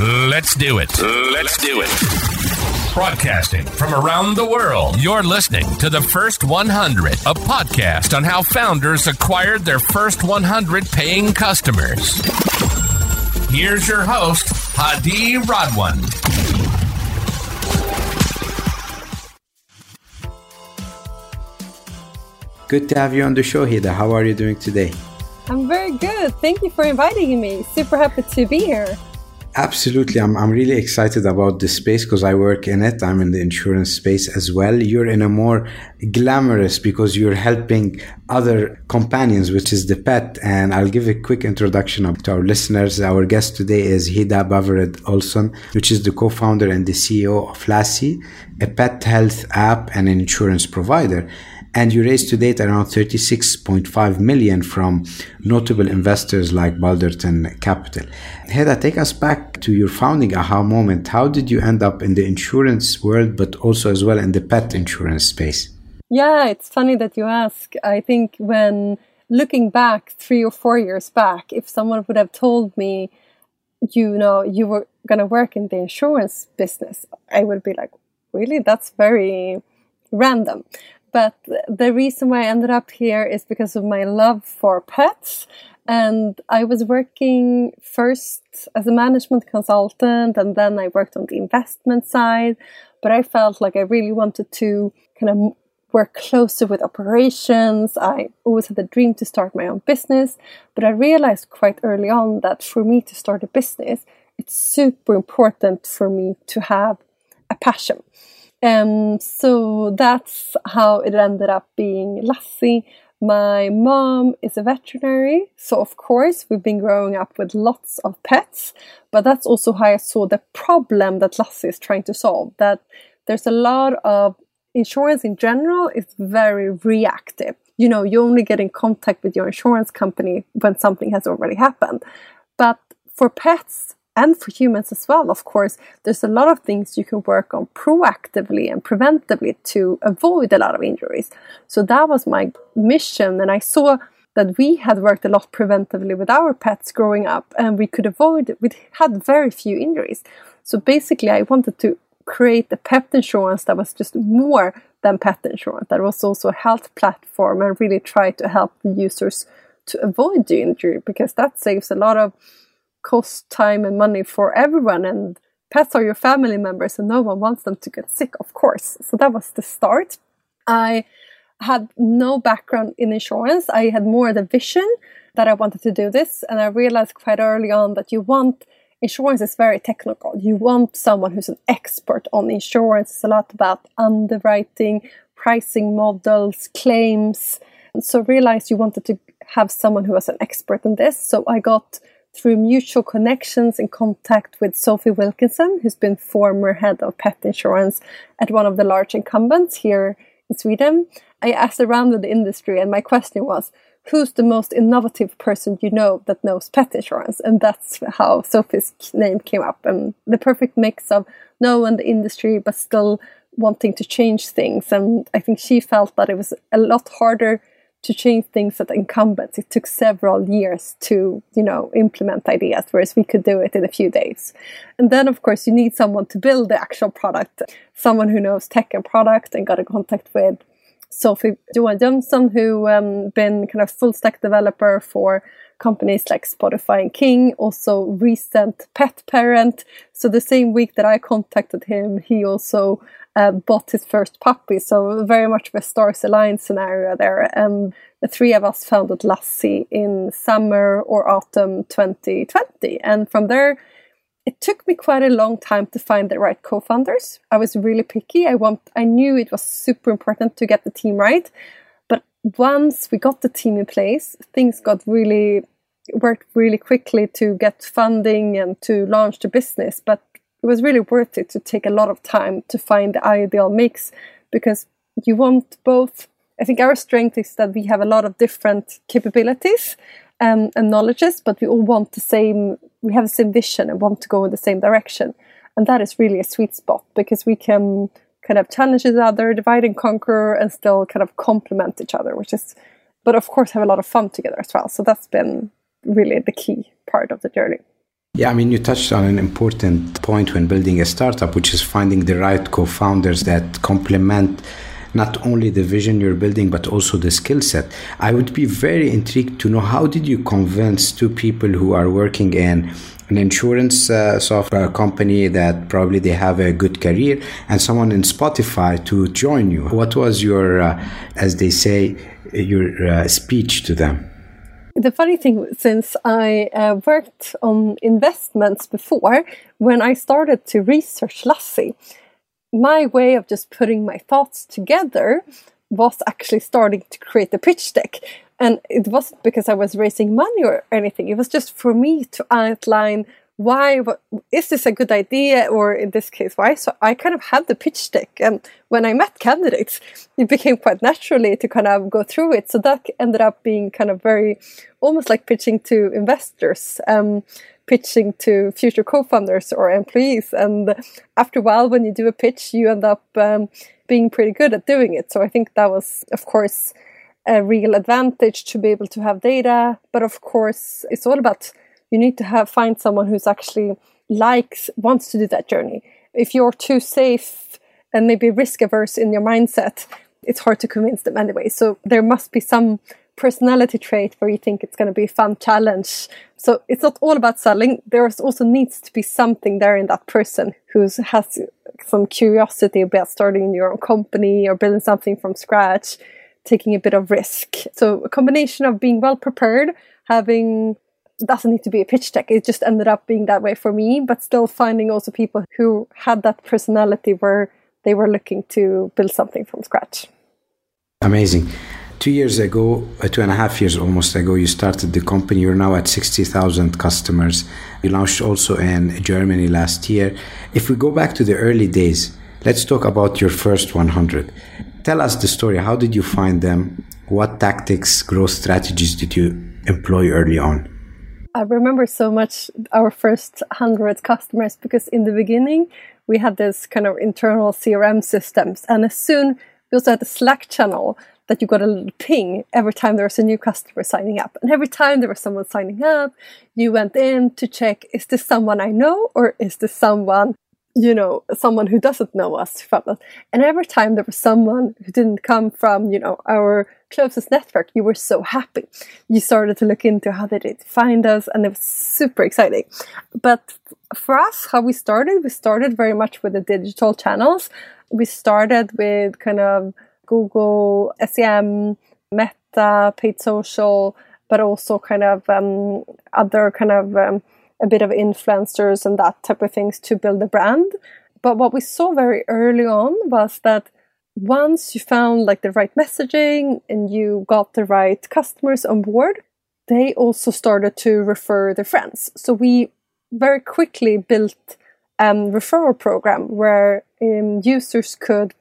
Let's do it. Let's do it. Broadcasting from around the world, you're listening to the First 100, a podcast on how founders acquired their first 100 paying customers. Here's your host, Hadi Radwan. Good to have you on the show, Hedda. How are you doing today? I'm very good. Thank you for inviting me. Super happy to be here. Absolutely. I'm, I'm really excited about this space because I work in it. I'm in the insurance space as well. You're in a more glamorous because you're helping other companions, which is the pet. And I'll give a quick introduction to our listeners. Our guest today is Hedda Båverud Olsson, which is the co-founder and the CEO of Lassie, a pet health app and an insurance provider and you raised to date around 36.5 million from notable investors like Balderton Capital. Hedda, take us back to your founding aha moment. How did you end up in the insurance world, but also as well in the pet insurance space? Yeah, it's funny that you ask. I think when looking back three or four years back, if someone would have told me, you know, you were going to work in the insurance business, I would be like, really? That's very random. But the reason why I ended up here is because of my love for pets. And I was working first as a management consultant, and then I worked on the investment side. But I felt like I really wanted to kind of work closer with operations. I always had a dream to start my own business, but I realized quite early on that for me to start a business, it's super important for me to have a passion. Um, so that's how it ended up being Lassie. My mom is a veterinary, so of course we've been growing up with lots of pets, but that's also how I saw the problem that Lassie is trying to solve. That there's a lot of insurance in general is very reactive. You know, you only get in contact with your insurance company when something has already happened. But for pets, and for humans as well, of course, there's a lot of things you can work on proactively and preventively to avoid a lot of injuries. So that was my mission, and I saw that we had worked a lot preventively with our pets growing up, and we could avoid. We had very few injuries. So basically, I wanted to create a pet insurance that was just more than pet insurance. That was also a health platform, and really try to help the users to avoid the injury because that saves a lot of cost time and money for everyone and pets are your family members and no one wants them to get sick of course. So that was the start. I had no background in insurance. I had more the vision that i wanted to do this. And i realized quite early on that you want insurance is very technical. You want someone who's an expert on insurance. It's a lot about underwriting pricing models claims. So realized you wanted to have someone who was an expert in this. So i got through mutual connections in contact with Sophie Wilkinson, who's been former head of pet insurance at one of the large incumbents here in Sweden. I asked around in the industry, and my question was, who's the most innovative person you know that knows pet insurance? And that's how Sophie's name came up. And the perfect mix of knowing the industry, but still wanting to change things. And I think she felt that it was a lot harder to change things at the incumbents. It took several years to, you know, implement ideas, whereas we could do it in a few days. And then, of course, you need someone to build the actual product, someone who knows tech and product, and got in contact with Sophie Johan Johnson, who um, been kind of full stack developer for companies like Spotify and King, also recent pet parent. So the same week that I contacted him, he also uh, bought his first puppy. So very much of a stars aligned scenario there. And the three of us founded Lassie in summer or autumn 2020. And from there, it took me quite a long time to find the right co-founders. I was really picky. I want I knew it was super important to get the team right. Once we got the team in place, things got really worked really quickly to get funding and to launch the business. But it was really worth it to take a lot of time to find the ideal mix because you want both. I think our strength is that we have a lot of different capabilities um, and knowledges, but we all want the same. We have the same vision and want to go in the same direction, and that is really a sweet spot because we can kind of challenge each other, divide and conquer, and still kind of complement each other, which is, but of course, have a lot of fun together as well. So that's been really the key part of the journey. Yeah, I mean, you touched on an important point when building a startup, which is finding the right co founders that complement not only the vision you're building but also the skill set. I would be very intrigued to know how did you convince two people who are working in an insurance uh, software company that probably they have a good career and someone in spotify to join you? What was your uh, as they say your uh, speech to them? The funny thing, since I uh, worked on investments before, when I started to research Lassie, my way of just putting my thoughts together was actually starting to create the pitch deck. And it wasn't because I was raising money or anything, it was just for me to outline why what, is this a good idea? Or in this case why? So i kind of had the pitch deck and when i met candidates it became quite naturally to kind of go through it. So that ended up being kind of very almost like pitching to investors um, pitching to future co-founders or employees. And after a while when you do a pitch you end up um, being pretty good at doing it. So i think that was of course a real advantage to be able to have data. But of course it's all about you need to have find someone who's actually likes wants to do that journey if you're too safe and maybe risk averse in your mindset it's hard to convince them anyway so there must be some personality trait where you think it's going to be a fun challenge. So it's not all about selling. There also needs to be something there in that person who has some curiosity about starting your own company or building something from scratch, taking a bit of risk. So a combination of being well prepared, having doesn't need to be a pitch deck. It just ended up being that way for me, but still finding also people who had that personality where they were looking to build something from scratch. Amazing two years ago, uh, two and a half years almost ago, you started the company. You're now at 60,000 customers. You launched also in Germany last year. If we go back to the early days, let's talk about your first 100. Tell us the story. How did you find them? What tactics, growth strategies did you employ early on? I remember so much our first 100 customers because in the beginning we had this kind of internal CRM systems and as soon we also had a Slack channel that you got a little ping every time there was a new customer signing up. And every time there was someone signing up, you went in to check is this someone I know or is this someone, you know, someone who doesn't know us from us? And every time there was someone who didn't come from, you know, our closest network, you were so happy. You started to look into how they did find us, and it was super exciting. But for us, how we started, we started very much with the digital channels. We started with kind of Google, SEM, Meta, paid social, but also kind of um, other kind of um, a bit of influencers and that type of things to build a brand. But what we saw very early on was that once you found like the right messaging and you got the right customers on board, they also started to refer their friends. So we very quickly built a um, referral program where um, users could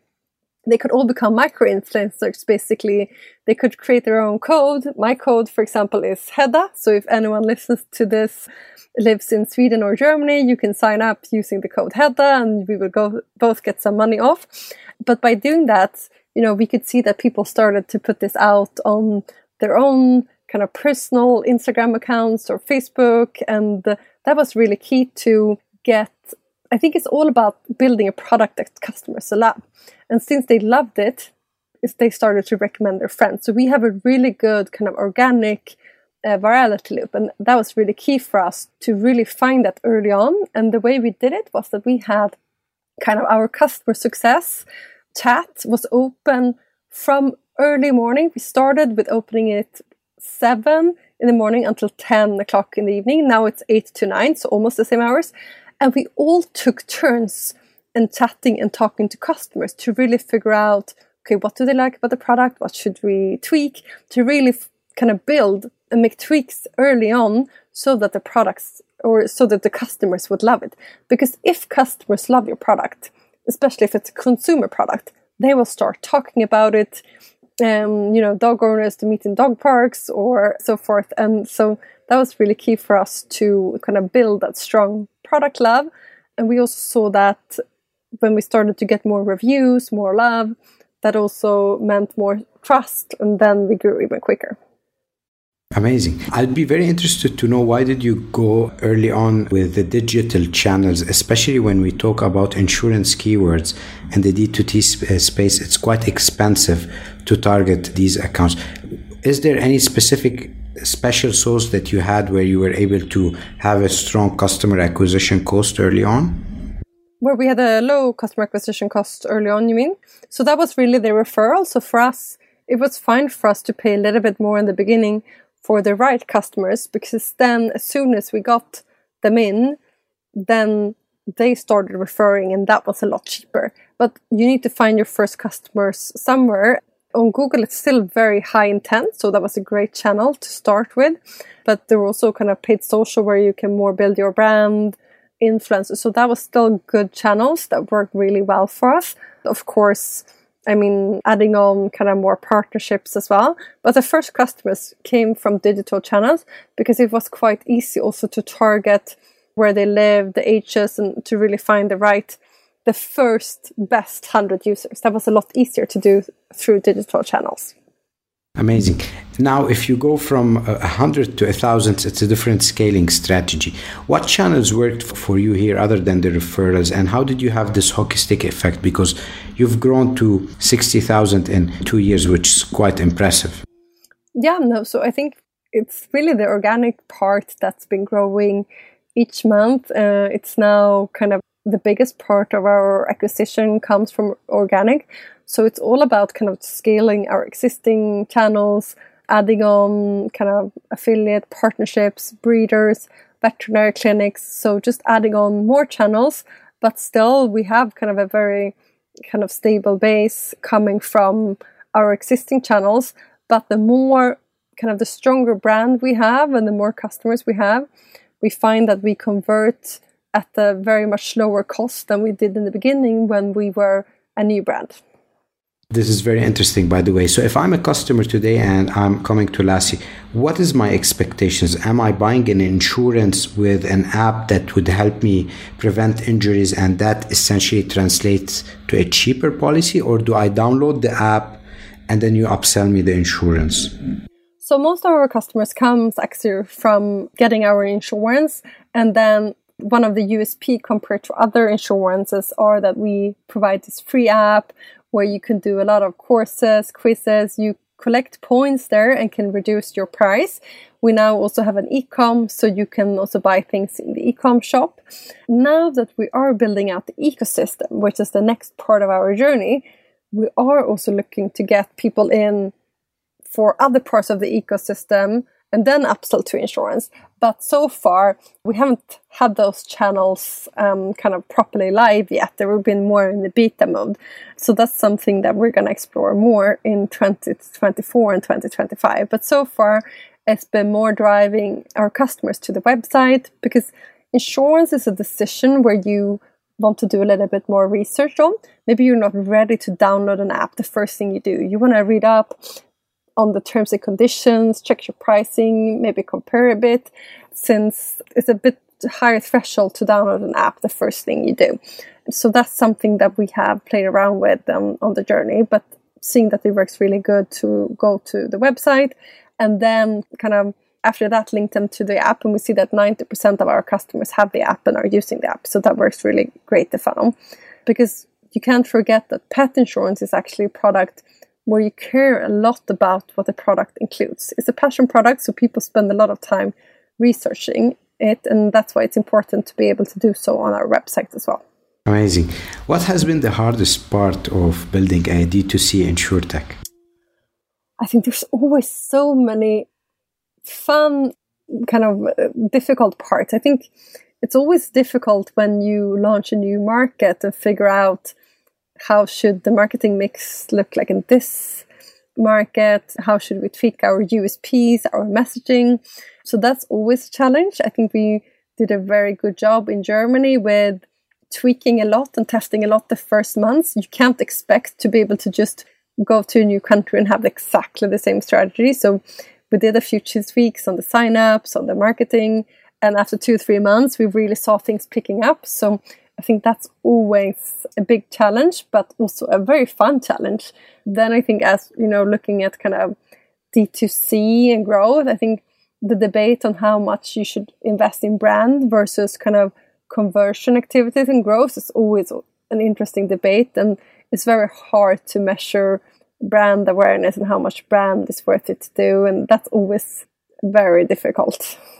they could all become micro influencers basically. They could create their own code. My code for example is hedda. So if anyone listens to this lives in sweden or germany you can sign up using the code hedda and we will go both get some money off. But by doing that you know we could see that people started to put this out on their own kind of personal instagram accounts or facebook. And that was really key to get I think it's all about building a product that customers love. And since they loved it, they started to recommend their friends. So we have a really good kind of organic uh, virality loop. And that was really key for us to really find that early on. And the way we did it was that we had kind of our customer success chat was open from early morning. We started with opening it seven in the morning until 10 o'clock in the evening. Now it's eight to nine, so almost the same hours. And we all took turns in chatting and talking to customers to really figure out okay, what do they like about the product? What should we tweak to really kind of build and make tweaks early on so that the products or so that the customers would love it. Because if customers love your product, especially if it's a consumer product, they will start talking about it. Um, you know, dog owners to meet in dog parks or so forth. And so that was really key for us to kind of build that strong product love. And we also saw that when we started to get more reviews, more love, that also meant more trust, and then we grew even quicker. Amazing. I'd be very interested to know why did you go early on with the digital channels, especially when we talk about insurance keywords and the D2C uh, space. It's quite expensive to target these accounts. Is there any specific special sauce that you had where you were able to have a strong customer acquisition cost early on? Where we had a low customer acquisition cost early on, you mean? So that was really the referral. So for us, it was fine for us to pay a little bit more in the beginning for the right customers because then as soon as we got them in, then they started referring and that was a lot cheaper. But you need to find your first customers somewhere. On Google, it's still very high intent, so that was a great channel to start with. But there were also kind of paid social where you can more build your brand, influencers. So that was still good channels that worked really well for us. Of course, I mean, adding on kind of more partnerships as well. But the first customers came from digital channels because it was quite easy also to target where they live, the ages, and to really find the right, the first best 100 users. That was a lot easier to do through digital channels. Amazing. Now, if you go from a hundred to a thousand, it's a different scaling strategy. What channels worked for you here other than the referrals, and how did you have this hockey stick effect? Because you've grown to sixty thousand in two years, which is quite impressive. Yeah, no. So I think it's really the organic part that's been growing each month. Uh, it's now kind of the biggest part of our acquisition comes from organic. So it's all about kind of scaling our existing channels, adding on kind of affiliate partnerships, breeders, veterinary clinics. So just adding on more channels, but still we have kind of a very kind of stable base coming from our existing channels. But the more kind of the stronger brand we have and the more customers we have, we find that we convert at a very much lower cost than we did in the beginning when we were a new brand. This is very interesting, by the way. So, if I'm a customer today and I'm coming to Lassie, what is my expectations? Am I buying an insurance with an app that would help me prevent injuries and that essentially translates to a cheaper policy, or do I download the app and then you upsell me the insurance? So, most of our customers comes actually from getting our insurance, and then one of the USP compared to other insurances are that we provide this free app where you can do a lot of courses, quizzes, you collect points there and can reduce your price. We now also have an ecom, so you can also buy things in the ecom shop. Now that we are building out the ecosystem, which is the next part of our journey, we are also looking to get people in for other parts of the ecosystem and then upsell to insurance. But so far, we haven't had those channels um, kind of properly live yet. They have been more in the beta mode. So that's something that we're going to explore more in 2024 and 2025. But so far, it's been more driving our customers to the website because insurance is a decision where you want to do a little bit more research on. Maybe you're not ready to download an app the first thing you do. You want to read up, on the terms and conditions, check your pricing, maybe compare a bit, since it's a bit higher threshold to download an app the first thing you do. So that's something that we have played around with um, on the journey, but seeing that it works really good to go to the website and then kind of after that link them to the app and we see that 90% of our customers have the app and are using the app so that works really great the funnel because you can't forget that pet insurance is actually a product where you care a lot about what the product includes. It's a passion product, so people spend a lot of time researching it, and that's why it's important to be able to do so on our website as well. Amazing. What has been the hardest part of building a D2C insurtech? I think there's always so many fun, kind of uh, difficult parts. I think it's always difficult when you launch a new market and figure out how should the marketing mix look like in this market? How should we tweak our USPs, our messaging? So that's always a challenge. I think we did a very good job in Germany with tweaking a lot and testing a lot the first months. You can't expect to be able to just go to a new country and have exactly the same strategy. So we did a few tweaks on the signups, on the marketing, and after two, three months, we really saw things picking up. So I think that's always a big challenge, but also a very fun challenge. Then I think, as you know, looking at kind of D2C and growth. I think the debate on how much you should invest in brand versus kind of conversion activities and growth is always an interesting debate and it's very hard to measure brand awareness and how much brand is worth it to do and that's always very difficult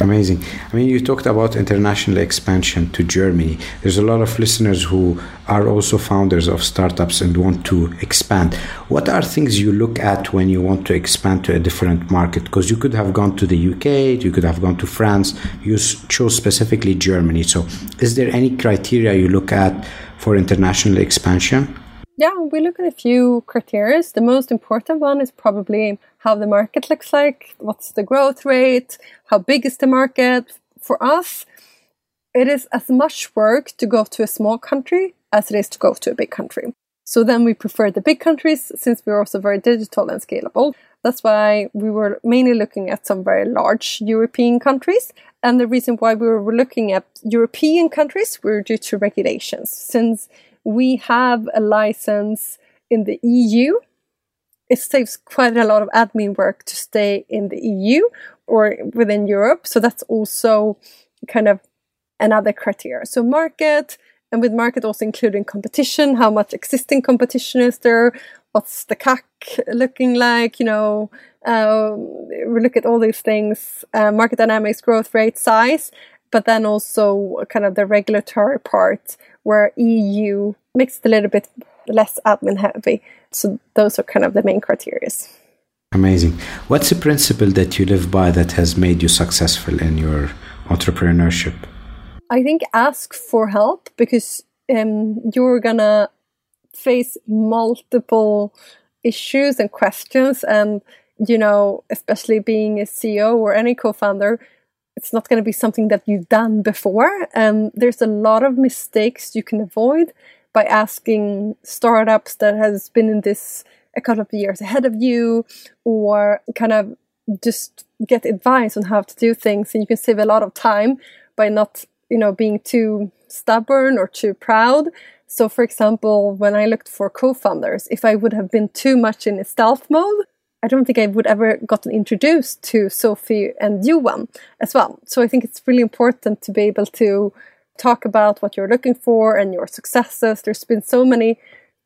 Amazing. I mean, you talked about international expansion to Germany. There's a lot of listeners who are also founders of startups and want to expand. What are things you look at when you want to expand to a different market? Because you could have gone to the UK, you could have gone to France, you chose specifically Germany. So, is there any criteria you look at for international expansion? Yeah, we look at a few criteria. The most important one is probably how the market looks like, what's the growth rate, how big is the market. For us, it is as much work to go to a small country as it is to go to a big country. So then we prefer the big countries since we're also very digital and scalable. That's why we were mainly looking at some very large European countries. And the reason why we were looking at European countries were due to regulations. Since we have a license in the EU. It saves quite a lot of admin work to stay in the EU or within Europe. So that's also kind of another criteria. So market, and with market also including competition, how much existing competition is there? What's the CAC looking like? You know, um, we look at all these things: uh, market dynamics, growth rate, size, but then also kind of the regulatory part where EU makes it a little bit less admin heavy. So those are kind of the main criteria. Amazing. What's the principle that you live by that has made you successful in your entrepreneurship? I think ask for help because um, you're gonna face multiple issues and questions and you know especially being a ceo or any co-founder it's not going to be something that you've done before. And there's a lot of mistakes you can avoid by asking startups that has been in this a couple of years ahead of you or kind of just get advice on how to do things and you can save a lot of time by not you know being too stubborn or too proud so for example when i looked for co-founders if i would have been too much in stealth mode I don't think I would ever gotten introduced to Sophie and Johan as well. So I think it's really important to be able to talk about what you're looking for and your successes. There's been so many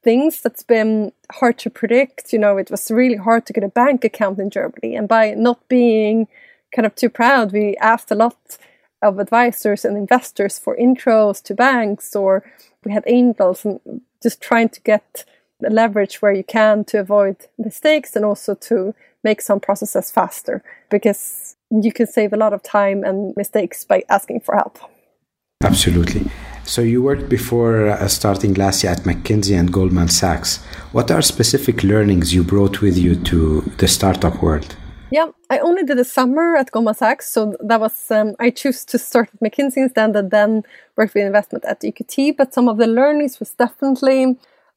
things that's been hard to predict. You know, it was really hard to get a bank account in Germany. And by not being kind of too proud, we asked a lot of advisors and investors for intros to banks, or we had angels and just trying to get leverage where you can to avoid mistakes and also to make some processes faster because you can save a lot of time and mistakes by asking for help. Absolutely. So you worked before uh, starting Lassie at McKinsey and Goldman Sachs. What are specific learnings you brought with you to the startup world? Yeah, I only did a summer at Goldman Sachs, so that was um, I chose to start at McKinsey instead, and then work with investment at EQT. But some of the learnings was definitely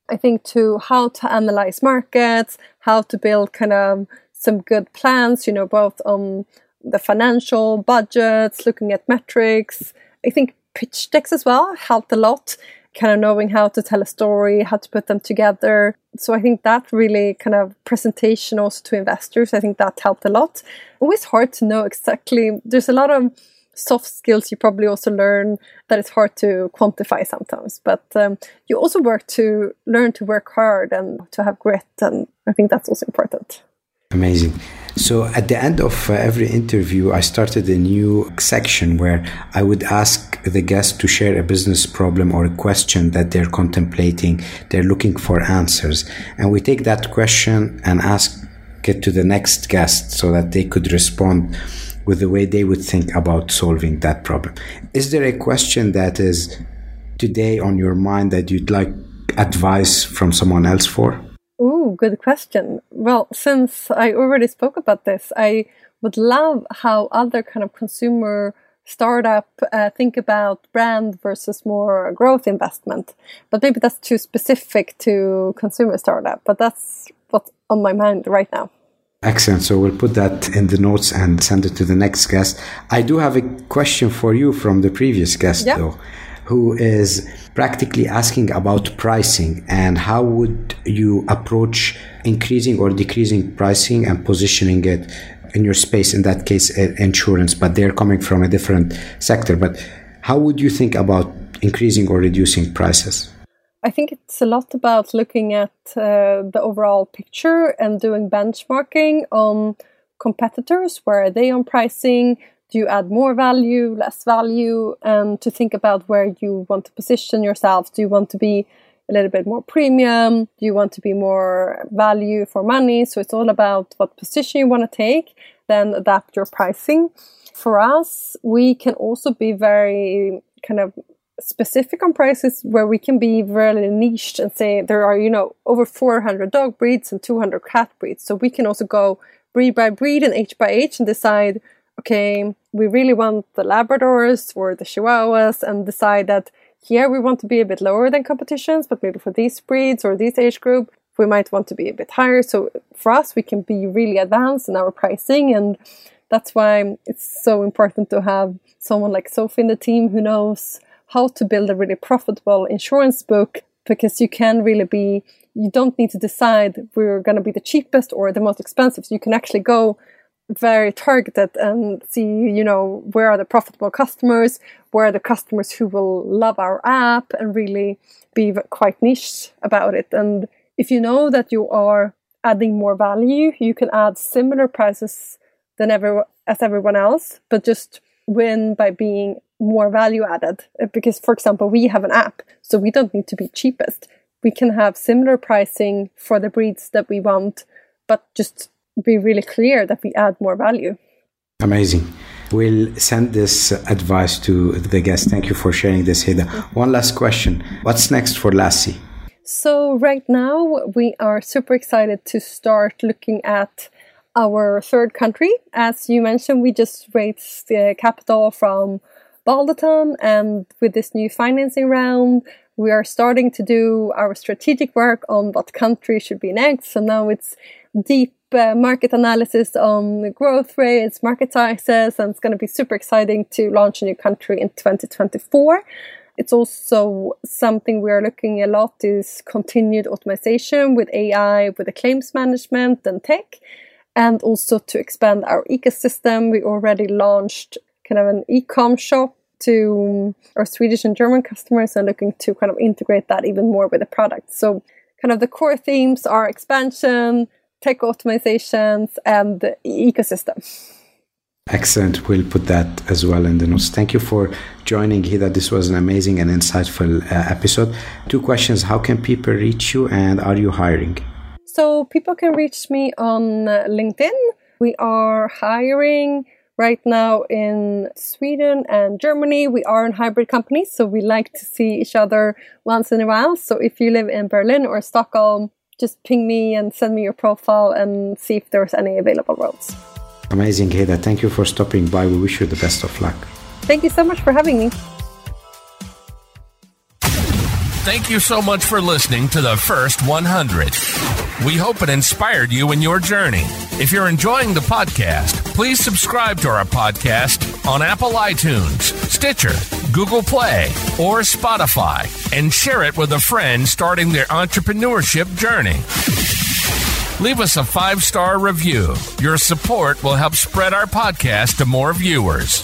I think, to how to analyze markets, how to build kind of um, some good plans, you know, both on the financial budgets, looking at metrics. I think pitch decks as well helped a lot, kind of knowing how to tell a story, how to put them together. So I think that really kind of presentation also to investors, I think that helped a lot. Always hard to know exactly. There's a lot of soft skills you probably also learn that it's hard to quantify sometimes. But um, you also work to learn to work hard and to have grit, and I think that's also important. Amazing. So at the end of uh, every interview, I started a new section where I would ask the guest to share a business problem or a question that they're contemplating. They're looking for answers. And we take that question and ask it to the next guest so that they could respond with the way they would think about solving that problem. Is there a question that is today on your mind that you'd like advice from someone else for? Oh, good question. Well, since I already spoke about this, I would love how other kind of consumer startup uh, think about brand versus more growth investment. But maybe that's too specific to consumer startup. But that's what's on my mind right now. Excellent. So we'll put that in the notes and send it to the next guest. I do have a question for you from the previous guest, though. who is practically asking about pricing and how would you approach increasing or decreasing pricing and positioning it in your space, in that case, uh, insurance, but they're coming from a different sector. But how would you think about increasing or reducing prices? I think it's a lot about looking at uh, the overall picture and doing benchmarking on competitors. Where are they on pricing? Do you add more value, less value? And to think about where you want to position yourself. Do you want to be a little bit more premium? Do you want to be more value for money? So it's all about what position you want to take, then adapt your pricing. For us, we can also be very kind of specific on prices where we can be really niched and say there are, you know, over 400 dog breeds and 200 cat breeds. So we can also go breed by breed and age by age and decide, okay, we really want the Labradors or the Chihuahuas and decide that here we want to be a bit lower than competitions, but maybe for these breeds or this age group, we might want to be a bit higher. So for us, we can be really advanced in our pricing. And that's why it's so important to have someone like Sophie in the team who knows how to build a really profitable insurance book because you can really be you don't need to decide we're going to be the cheapest or the most expensive. You can actually go very targeted and see you know where are the profitable customers where are the customers who will love our app and really be quite niche about it. And if you know that you are adding more value you can add similar prices than ever as everyone else but just win by being more value added uh, because for example we have an app so we don't need to be cheapest. We can have similar pricing for the breeds that we want but just be really clear that we add more value. Amazing. We'll send this advice to the guests. Thank you for sharing this Hedda. one last question. What's next for lassie? So right now we are super excited to start looking at our third country. As you mentioned we just raised the capital from Balderton. And with this new financing round, we are starting to do our strategic work on what country should be next. So now it's deep uh, market analysis on the growth rates, market sizes, and it's going to be super exciting to launch a new country in 2024. It's also something we are looking a lot is continued automation with AI, with the claims management and tech, and also to expand our ecosystem. We already launched kind of an e-com shop to our Swedish and German customers and looking to kind of integrate that even more with the product. So kind of the core themes are expansion, tech optimizations, and the ecosystem. Excellent. We'll put that as well in the notes. Thank you for joining, Hedda. This was an amazing and insightful uh, episode. Two questions How can people reach you, and are you hiring? So, people can reach me on uh, LinkedIn. We are hiring right now in Sweden and Germany. We are in hybrid companies, so we like to see each other once in a while. So if you live in Berlin or Stockholm, just ping me and send me your profile and see if there's any available roles. Amazing, Hedda. Thank you for stopping by. We wish you the best of luck. Thank you so much for having me. Thank you so much for listening to the first 100. We hope it inspired you in your journey. If you're enjoying the podcast, please subscribe to our podcast on Apple iTunes, Stitcher, Google Play, or Spotify, and share it with a friend starting their entrepreneurship journey. Leave us a five star review. Your support will help spread our podcast to more viewers.